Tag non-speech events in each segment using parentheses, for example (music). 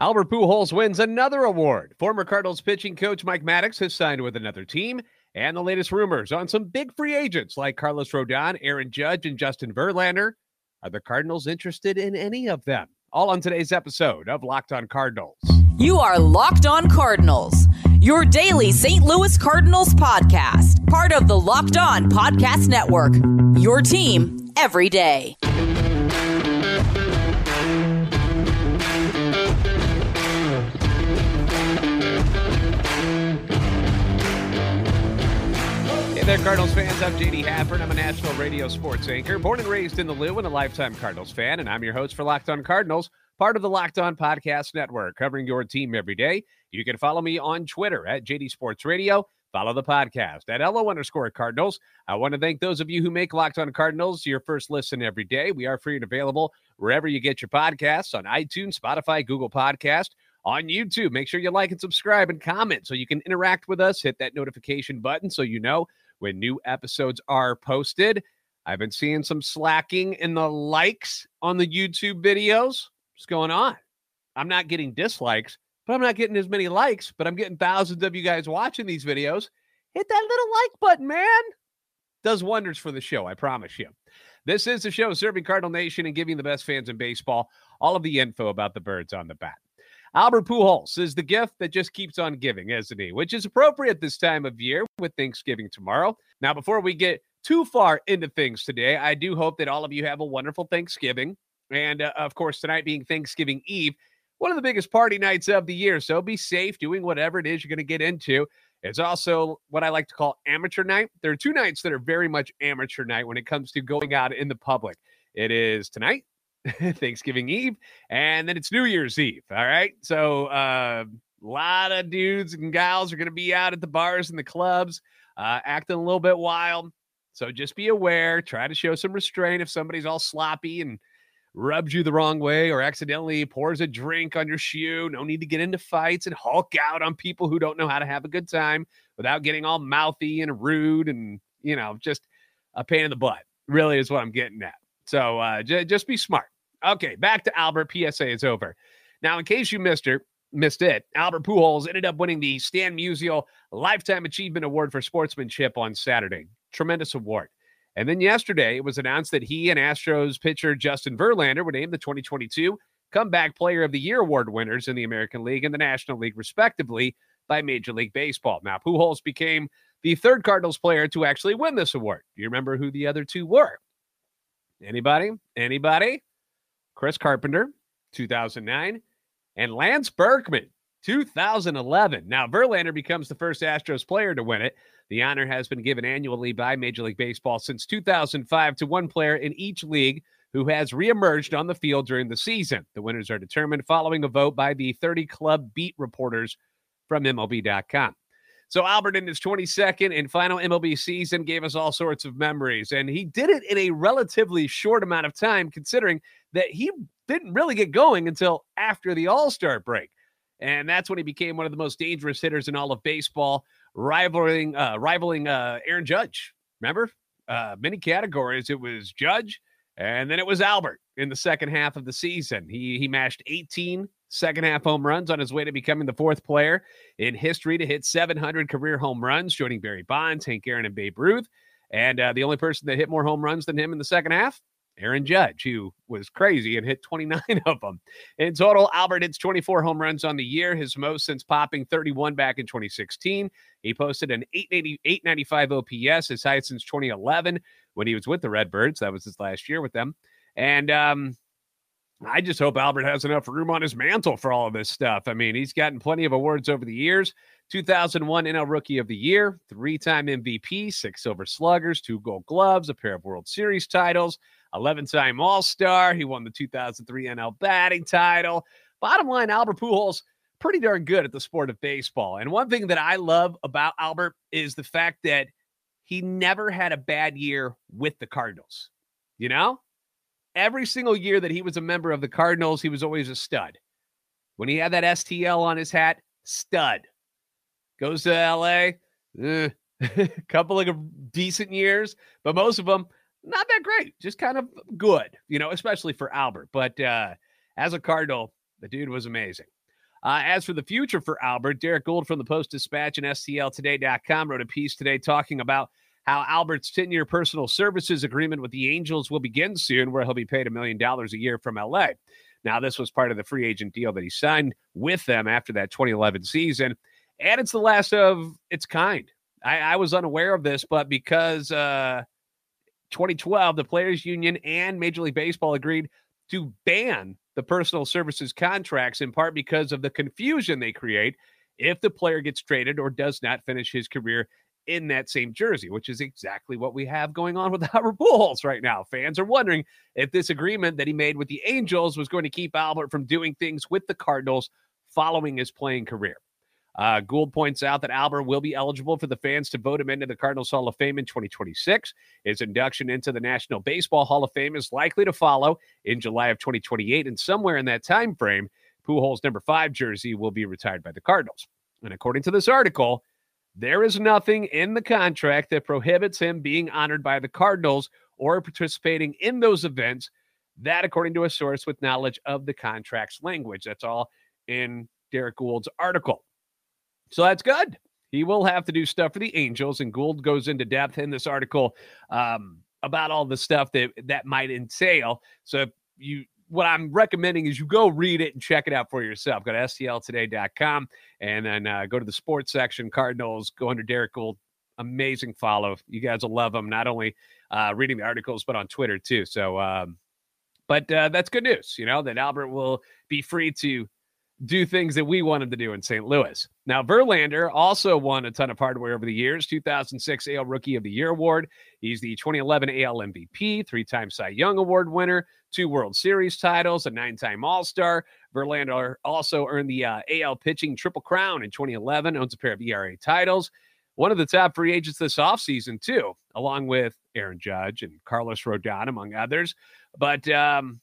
Albert Pujols wins another award. Former Cardinals pitching coach Mike Maddux has signed with another team, and the latest rumors on some big free agents like Carlos Rodon, Aaron Judge, and Justin Verlander. Are the Cardinals interested in any of them? All on today's episode of Locked On Cardinals. You are Locked On Cardinals, your daily St. Louis Cardinals podcast, part of the Locked On Podcast Network. Your team every day. There, Cardinals fans. I'm JD Hafford. I'm a national radio sports anchor, born and raised in the Lou and a lifetime Cardinals fan. And I'm your host for Locked On Cardinals, part of the Locked On Podcast Network, covering your team every day. You can follow me on Twitter at JD Sports Radio. Follow the podcast at LO underscore Cardinals. I want to thank those of you who make Locked On Cardinals your first listen every day. We are free and available wherever you get your podcasts on iTunes, Spotify, Google Podcast, on YouTube. Make sure you like and subscribe and comment so you can interact with us. Hit that notification button so you know when new episodes are posted. I've been seeing some slacking in the likes on the YouTube videos. What's going on? I'm not getting dislikes, but I'm not getting as many likes, but I'm getting thousands of you guys watching these videos. Hit that little like button, man. Does wonders for the show, I promise you. This is the show serving Cardinal Nation and giving the best fans in baseball all of the info about the birds on the bat. Albert Pujols is the gift that just keeps on giving, isn't he? Which is appropriate this time of year with Thanksgiving tomorrow. Now, before we get too far into things today, I do hope that all of you have a wonderful Thanksgiving. And uh, of course, tonight being Thanksgiving Eve, one of the biggest party nights of the year. So be safe doing whatever it is you're going to get into. It's also what I like to call amateur night. There are two nights that are very much amateur night when it comes to going out in the public. It is tonight (laughs) Thanksgiving Eve, and then it's New Year's Eve. All right. So a uh, lot of dudes and gals are going to be out at the bars and the clubs, uh, acting a little bit wild. So just be aware. Try to show some restraint if somebody's all sloppy and rubs you the wrong way or accidentally pours a drink on your shoe. No need to get into fights and hulk out on people who don't know how to have a good time without getting all mouthy and rude and, you know, just a pain in the butt, really is what I'm getting at. So uh, j- just be smart. Okay, back to Albert. PSA is over. Now, in case you missed it, missed it, Albert Pujols ended up winning the Stan Musial Lifetime Achievement Award for Sportsmanship on Saturday. Tremendous award. And then yesterday, it was announced that he and Astros pitcher Justin Verlander were named the 2022 Comeback Player of the Year award winners in the American League and the National League, respectively, by Major League Baseball. Now, Pujols became the third Cardinals player to actually win this award. Do you remember who the other two were? Anybody? Anybody? Chris Carpenter, 2009, and Lance Berkman, 2011. Now, Verlander becomes the first Astros player to win it. The honor has been given annually by Major League Baseball since 2005 to one player in each league who has reemerged on the field during the season. The winners are determined following a vote by the 30 club beat reporters from MLB.com. So Albert in his 22nd and final MLB season gave us all sorts of memories, and he did it in a relatively short amount of time, considering that he didn't really get going until after the All-Star break. And that's when he became one of the most dangerous hitters in all of baseball, rivaling uh, rivaling uh, Aaron Judge. Remember, uh, many categories. It was Judge, and then it was Albert in the second half of the season. He he mashed 18 second half home runs on his way to becoming the fourth player in history to hit 700 career home runs, joining Barry Bonds, Hank Aaron, and Babe Ruth. And uh, the only person that hit more home runs than him in the second half, Aaron Judge, who was crazy and hit 29 (laughs) of them. In total, Albert hits 24 home runs on the year, his most since popping 31 back in 2016. He posted an 880, 895 OPS, his highest since 2011 when he was with the Redbirds. That was his last year with them. And um, I just hope Albert has enough room on his mantle for all of this stuff. I mean, he's gotten plenty of awards over the years 2001 NL Rookie of the Year, three time MVP, six Silver Sluggers, two Gold Gloves, a pair of World Series titles, 11 time All Star. He won the 2003 NL batting title. Bottom line, Albert Pujols, pretty darn good at the sport of baseball. And one thing that I love about Albert is the fact that he never had a bad year with the Cardinals. You know, every single year that he was a member of the Cardinals, he was always a stud. When he had that STL on his hat, stud. Goes to LA, eh, (laughs) couple of decent years, but most of them not that great, just kind of good, you know, especially for Albert. But uh, as a Cardinal, the dude was amazing. Uh, as for the future for Albert, Derek Goold from the Post Dispatch and STLtoday.com wrote a piece today talking about how Albert's 10 year personal services agreement with the Angels will begin soon, where he'll be paid a million dollars a year from LA. Now, this was part of the free agent deal that he signed with them after that 2011 season. And it's the last of its kind. I, I was unaware of this, but because uh, 2012, the Players Union and Major League Baseball agreed to ban the personal services contracts in part because of the confusion they create if the player gets traded or does not finish his career in that same jersey, which is exactly what we have going on with (laughs) Albert Pujols right now. Fans are wondering if this agreement that he made with the Angels was going to keep Albert from doing things with the Cardinals following his playing career. Uh, Goold points out that Albert will be eligible for the fans to vote him into the Cardinals Hall of Fame in 2026. His induction into the National Baseball Hall of Fame is likely to follow in July of 2028, and somewhere in that time frame, Pujols' number five jersey will be retired by the Cardinals. And according to this article, there is nothing in the contract that prohibits him being honored by the Cardinals or participating in those events. That, according to a source with knowledge of the contract's language. That's all in Derek Goold's article. So that's good. He will have to do stuff for the Angels, and Gould goes into depth in this article um, about all the stuff that that might entail. So if you what I'm recommending is you go read it and check it out for yourself. Go to stltoday.com and then uh, go to the sports section, Cardinals, go under Derek Goold. Amazing follow. You guys will love them, not only uh, reading the articles, but on Twitter too. So, um, but uh, that's good news, you know, that Albert will be free to do things that we wanted to do in St. Louis. Now, Verlander also won a ton of hardware over the years 2006 AL Rookie of the Year Award. He's the 2011 AL MVP, three time Cy Young Award winner, two World Series titles, a nine time All Star. Verlander also earned the uh, AL Pitching Triple Crown in 2011, owns a pair of ERA titles. One of the top free agents this offseason, too, along with Aaron Judge and Carlos Rodon, among others. But um,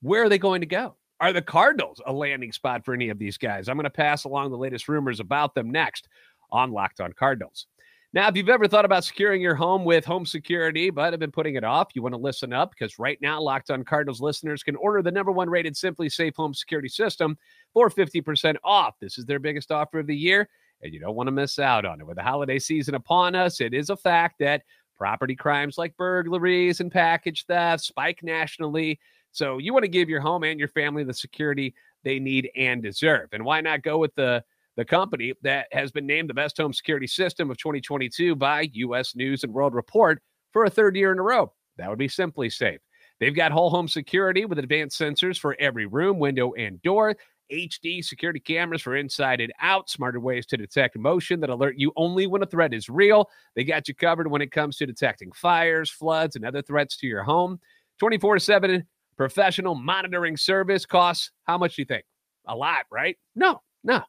where are they going to go? Are the Cardinals a landing spot for any of these guys? I'm going to pass along the latest rumors about them next on Locked On Cardinals. Now, if you've ever thought about securing your home with home security, but have been putting it off, you want to listen up because right now, Locked On Cardinals listeners can order the number one rated SimpliSafe home security system for 50% off. This is their biggest offer of the year, and you don't want to miss out on it. With the holiday season upon us, it is a fact that property crimes like burglaries and package theft spike nationally. So you want to give your home and your family the security they need and deserve. And why not go with the the company that has been named the best home security system of 2022 by US News and World Report for a third year in a row? That would be SimpliSafe. They've got whole home security with advanced sensors for every room, window, and door. HD security cameras for inside and out, smarter ways to detect motion that alert you only when a threat is real. They got you covered when it comes to detecting fires, floods, and other threats to your home. 24 7 Professional monitoring service costs how much do you think? A lot, right? No, no.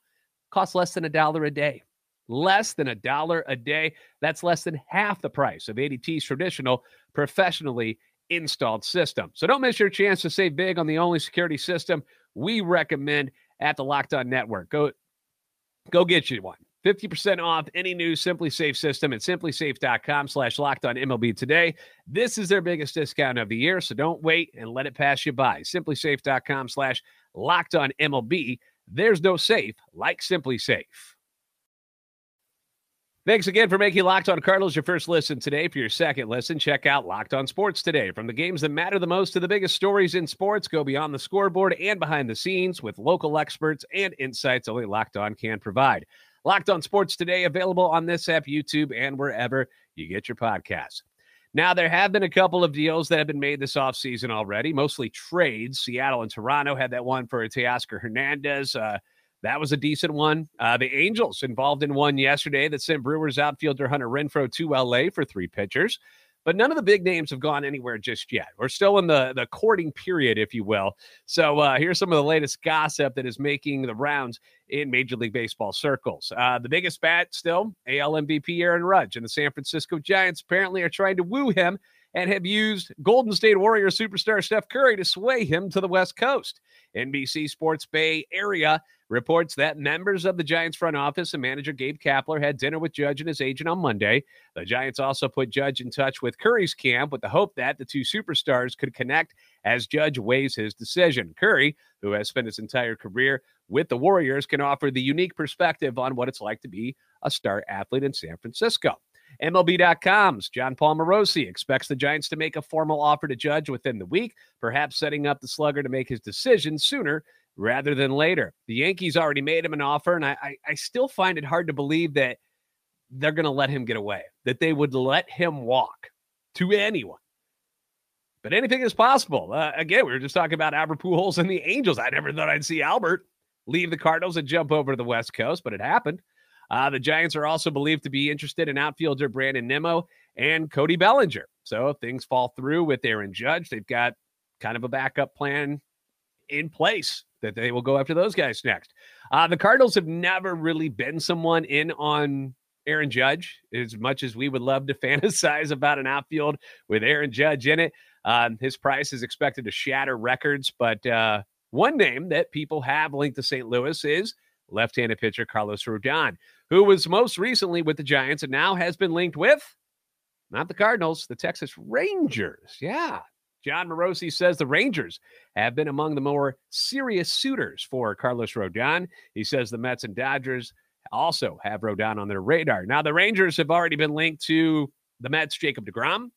Costs less than a dollar a day. Less than a dollar a day. That's less than half the price of ADT's traditional professionally installed system. So don't miss your chance to save big on the only security system we recommend at the Locked On Network. Go go get you one. 50% off any new SimpliSafe system at simplisafe.com slash locked on MLB today. This is their biggest discount of the year, so don't wait and let it pass you by. Simplisafe.com slash locked on MLB. There's no safe like SimpliSafe. Thanks again for making Locked On Cardinals your first listen today. For your second listen, check out Locked On Sports today. From the games that matter the most to the biggest stories in sports, go beyond the scoreboard and behind the scenes with local experts and insights only Locked On can provide. Locked on Sports Today, available on this app, YouTube, and wherever you get your podcasts. Now, there have been a couple of deals that have been made this offseason already, mostly trades. Seattle and Toronto had that one for Teoscar Hernandez. Uh, that was a decent one. Uh, the Angels involved in one yesterday that sent Brewers outfielder Hunter Renfroe to LA for three pitchers but none of the big names have gone anywhere just yet. We're still in the the courting period, if you will. So uh, here's some of the latest gossip that is making the rounds in Major League Baseball circles. Uh, the biggest bat still, AL MVP Aaron Judge, and the San Francisco Giants apparently are trying to woo him and have used Golden State Warrior superstar Steph Curry to sway him to the West Coast. NBC Sports Bay Area reports that members of the Giants front office and manager Gabe Kapler had dinner with Judge and his agent on Monday. The Giants also put Judge in touch with Curry's camp with the hope that the two superstars could connect as Judge weighs his decision. Curry, who has spent his entire career with the Warriors, can offer the unique perspective on what it's like to be a star athlete in San Francisco. MLB.com's Jon Paul Morosi expects the Giants to make a formal offer to Judge within the week, perhaps setting up the slugger to make his decision sooner rather than later. The Yankees already made him an offer, and I, I, I still find it hard to believe that they're going to let him get away, that they would let him walk to anyone. But anything is possible. Uh, again, we were just talking about Albert Pujols and the Angels. I never thought I'd see Albert leave the Cardinals and jump over to the West Coast, but it happened. Uh, the Giants are also believed to be interested in outfielder Brandon Nimmo and Cody Bellinger. So if things fall through with Aaron Judge, they've got kind of a backup plan in place that they will go after those guys next. Uh, the Cardinals have never really been someone in on Aaron Judge as much as we would love to (laughs) fantasize about an outfield with Aaron Judge in it. Um, his price is expected to shatter records, but uh, one name that people have linked to St. Louis is left handed pitcher Carlos Rodon, who was most recently with the Giants and now has been linked with not the Cardinals, the Texas Rangers. Yeah. Jon Morosi says the Rangers have been among the more serious suitors for Carlos Rodon. He says the Mets and Dodgers also have Rodon on their radar. Now, the Rangers have already been linked to the Mets' Jacob DeGrom,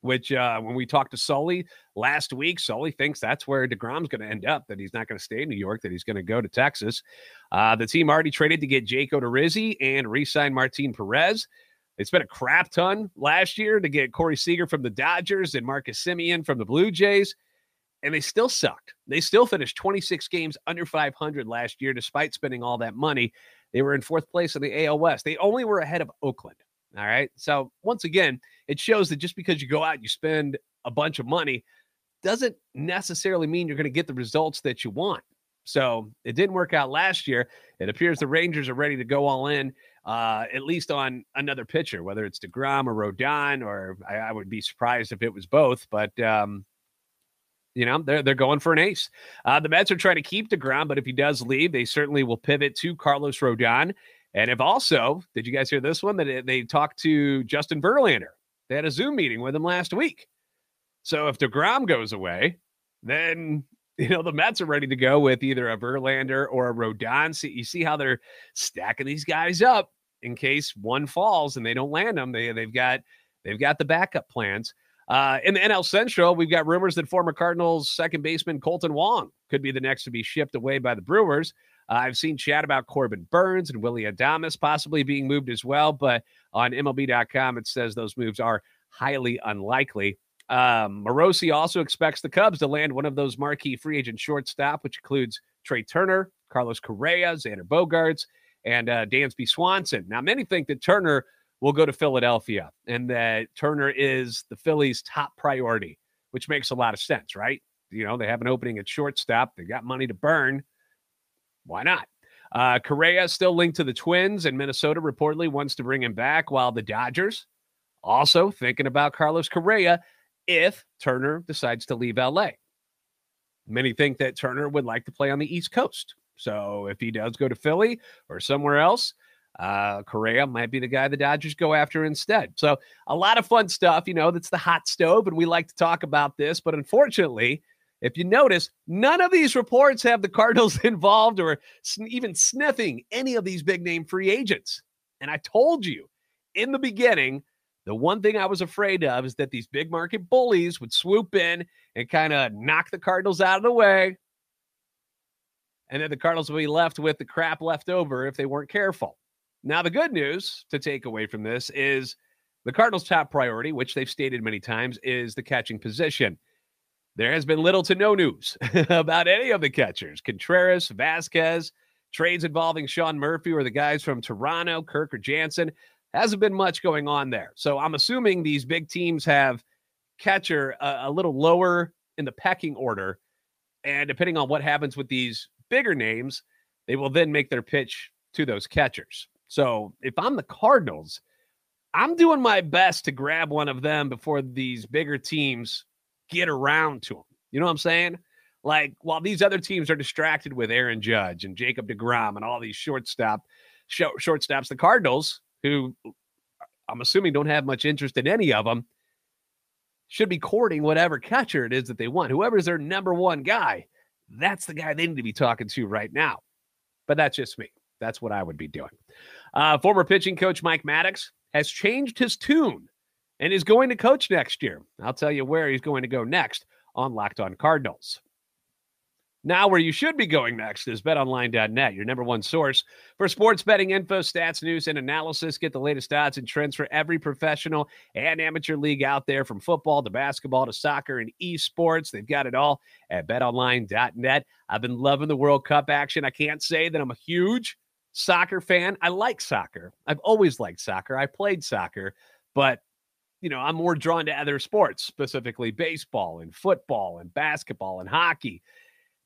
which uh, when we talked to Sully last week, Sully thinks that's where DeGrom's going to end up, that he's not going to stay in New York, that he's going to go to Texas. Uh, the team already traded to get Jake Odorizzi and re-sign Martin Perez. They spent a crap ton last year to get Corey Seager from the Dodgers and Marcus Semien from the Blue Jays, and they still sucked. They still finished 26 games under 500 last year, despite spending all that money. They were in fourth place in the AL West. They only were ahead of Oakland. All right. So once again, it shows that just because you go out and you spend a bunch of money doesn't necessarily mean you're going to get the results that you want. So it didn't work out last year. It appears the Rangers are ready to go all in, uh, at least on another pitcher, whether it's DeGrom or Rodon, or I, I would be surprised if it was both. But um, you know they're they're going for an ace. Uh, the Mets are trying to keep DeGrom, but if he does leave, they certainly will pivot to Carlos Rodon. And if also, did you guys hear this one that they talked to Justin Verlander? They had a Zoom meeting with him last week. So if DeGrom goes away, then you know the Mets are ready to go with either a Verlander or a Rodon. See, you see how they're stacking these guys up in case one falls and they don't land them. They they've got they've got the backup plans. Uh, in the NL Central, we've got rumors that former Cardinals second baseman Kolten Wong could be the next to be shipped away by the Brewers. Uh, I've seen chat about Corbin Burnes and Willy Adames possibly being moved as well, but on MLB.com it says those moves are highly unlikely. Um, Morosi also expects the Cubs to land one of those marquee free agent shortstop, which includes Trea Turner, Carlos Correa, Xander Bogaerts, and uh, Dansby Swanson. Now, many think that Turner will go to Philadelphia and that Turner is the Phillies' top priority, which makes a lot of sense, right? You know, they have an opening at shortstop, they got money to burn. Why not? Uh, Correa still linked to the Twins, and Minnesota reportedly wants to bring him back, while the Dodgers also thinking about Carlos Correa if Turner decides to leave LA. Many think that Turner would like to play on the East Coast. So if he does go to Philly or somewhere else, uh, Correa might be the guy the Dodgers go after instead. So a lot of fun stuff. You know, that's the hot stove, and we like to talk about this. But unfortunately, if you notice, none of these reports have the Cardinals (laughs) involved or even sniffing any of these big name free agents. And I told you in the beginning the one thing I was afraid of is that these big market bullies would swoop in and kind of knock the Cardinals out of the way. And then the Cardinals will be left with the crap left over if they weren't careful. Now, the good news to take away from this is the Cardinals' top priority, which they've stated many times, is the catching position. There has been little to no news (laughs) about any of the catchers Contreras, Vazquez, trades involving Sean Murphy or the guys from Toronto, Kirk or Jansen hasn't been much going on there. So I'm assuming these big teams have catcher a, a little lower in the pecking order. And depending on what happens with these bigger names, they will then make their pitch to those catchers. So if I'm the Cardinals, I'm doing my best to grab one of them before these bigger teams get around to them. You know what I'm saying? Like while these other teams are distracted with Aaron Judge and Jacob DeGrom and all these shortstop short, shortstops, the Cardinals, who I'm assuming don't have much interest in any of them, should be courting whatever catcher it is that they want. Whoever's their number one guy, that's the guy they need to be talking to right now. But that's just me. That's what I would be doing. Uh, former pitching coach Mike Maddux has changed his tune and is going to coach next year. I'll tell you where he's going to go next on Locked On Cardinals. Now, where you should be going next is betonline.net, your number one source for sports betting info, stats, news, and analysis. Get the latest odds and trends for every professional and amateur league out there, from football to basketball to soccer and esports. They've got it all at betonline.net. I've been loving the World Cup action. I can't say that I'm a huge soccer fan. I like soccer. I've always liked soccer. I played soccer, but you know, I'm more drawn to other sports, specifically baseball and football and basketball and hockey.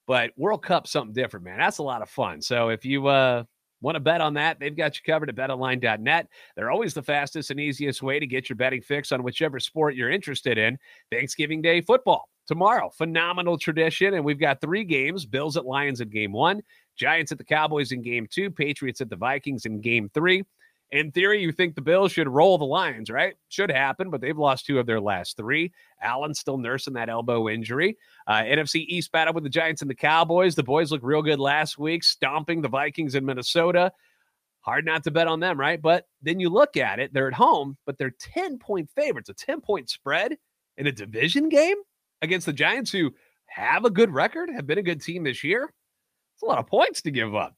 But World Cup, something different, man. That's a lot of fun. So if you uh, want to bet on that, they've got you covered at betonline.net. They're always the fastest and easiest way to get your betting fix on whichever sport you're interested in. Thanksgiving Day football tomorrow. Phenomenal tradition. And we've got three games Bills at Lions in game one, Giants at the Cowboys in game two, Patriots at the Vikings in game three. In theory, you think the Bills should roll the Lions, right? Should happen, but they've lost two of their last three. Allen's still nursing that elbow injury. Uh, NFC East battle with the Giants and the Cowboys. The boys look real good last week, stomping the Vikings in Minnesota. Hard not to bet on them, right? But then you look at it, they're at home, but they're 10 point favorites, a 10 point spread in a division game against the Giants, who have a good record, have been a good team this year. It's a lot of points to give up.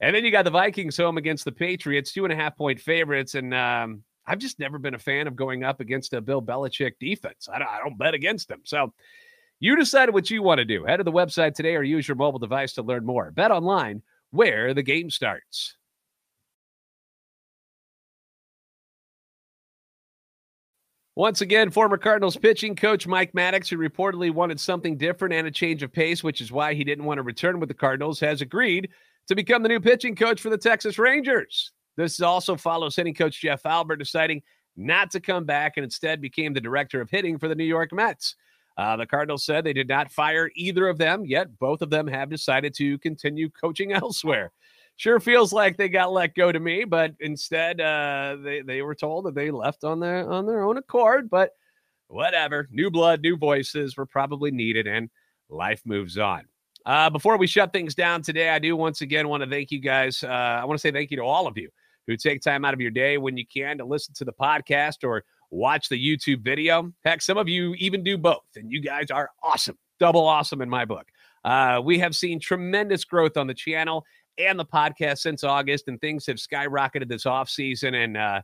And then you got the Vikings home against the Patriots, two and a half point favorites. And um, I've just never been a fan of going up against a Bill Belichick defense. I don't, I don't bet against them. So you decide what you want to do. Head to the website today or use your mobile device to learn more. Bet online where the game starts. Once again, former Cardinals pitching coach Mike Maddux, who reportedly wanted something different and a change of pace, which is why he didn't want to return with the Cardinals, has agreed to become the new pitching coach for the Texas Rangers. This also follows hitting coach Jeff Albert deciding not to come back and instead became the director of hitting for the New York Mets. Uh, the Cardinals said they did not fire either of them, yet both of them have decided to continue coaching (laughs) elsewhere. Sure feels like they got let go to me, but instead uh, they they were told that they left on their on their own accord. But whatever, new blood, new voices were probably needed, and life moves on. Uh, before we shut things down today, I do once again want to thank you guys. Uh, I want to say thank you to all of you who take time out of your day when you can to listen to the podcast or watch the YouTube video. Heck, some of you even do both, and you guys are awesome. Double awesome in my book. Uh, we have seen tremendous growth on the channel and the podcast since August, and things have skyrocketed this offseason. And uh,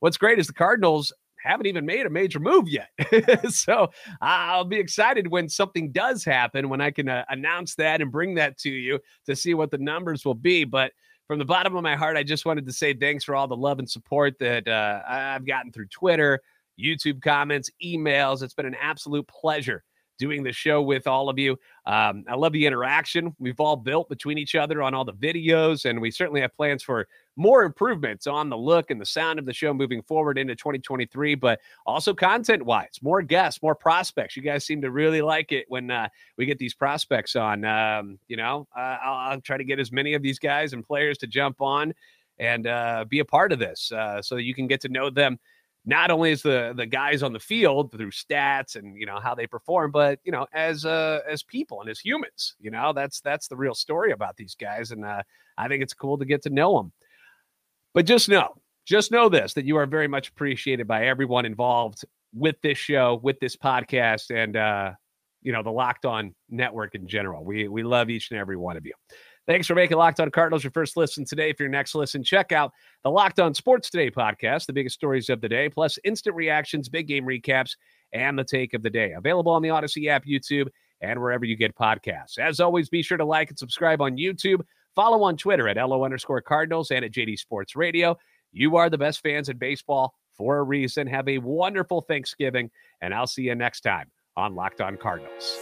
what's great is the Cardinals haven't even made a major move yet. (laughs) so I'll be excited when something does happen, when I can uh, announce that and bring that to you to see what the numbers will be. But from the bottom of my heart, I just wanted to say thanks for all the love and support that uh, I've gotten through Twitter, YouTube comments, emails. It's been an absolute pleasure doing the show with all of you. Um, I love the interaction we've all built between each other on all the videos, and we certainly have plans for more improvements on the look and the sound of the show moving forward into 2023, but also content wise, more guests, more prospects. You guys seem to really like it when uh, we get these prospects on. Um, you know, uh, I'll, I'll, try to get as many of these guys and players to jump on and uh, be a part of this uh, so you can get to know them not only as the the guys on the field through stats and you know how they perform but you know as uh as people and as humans you know that's that's the real story about these guys and uh i think it's cool to get to know them but just know just know this that you are very much appreciated by everyone involved with this show with this podcast and uh you know the locked on network in general we we love each and every one of you Thanks for making Locked On Cardinals your first listen today. For your next listen, check out the Locked On Sports Today podcast, the biggest stories of the day, plus instant reactions, big game recaps, and the take of the day. Available on the Audacy app, YouTube, and wherever you get podcasts. As always, be sure to like and subscribe on YouTube. Follow on Twitter at LO underscore Cardinals and at JD Sports Radio. You are the best fans in baseball for a reason. Have a wonderful Thanksgiving, and I'll see you next time on Locked On Cardinals.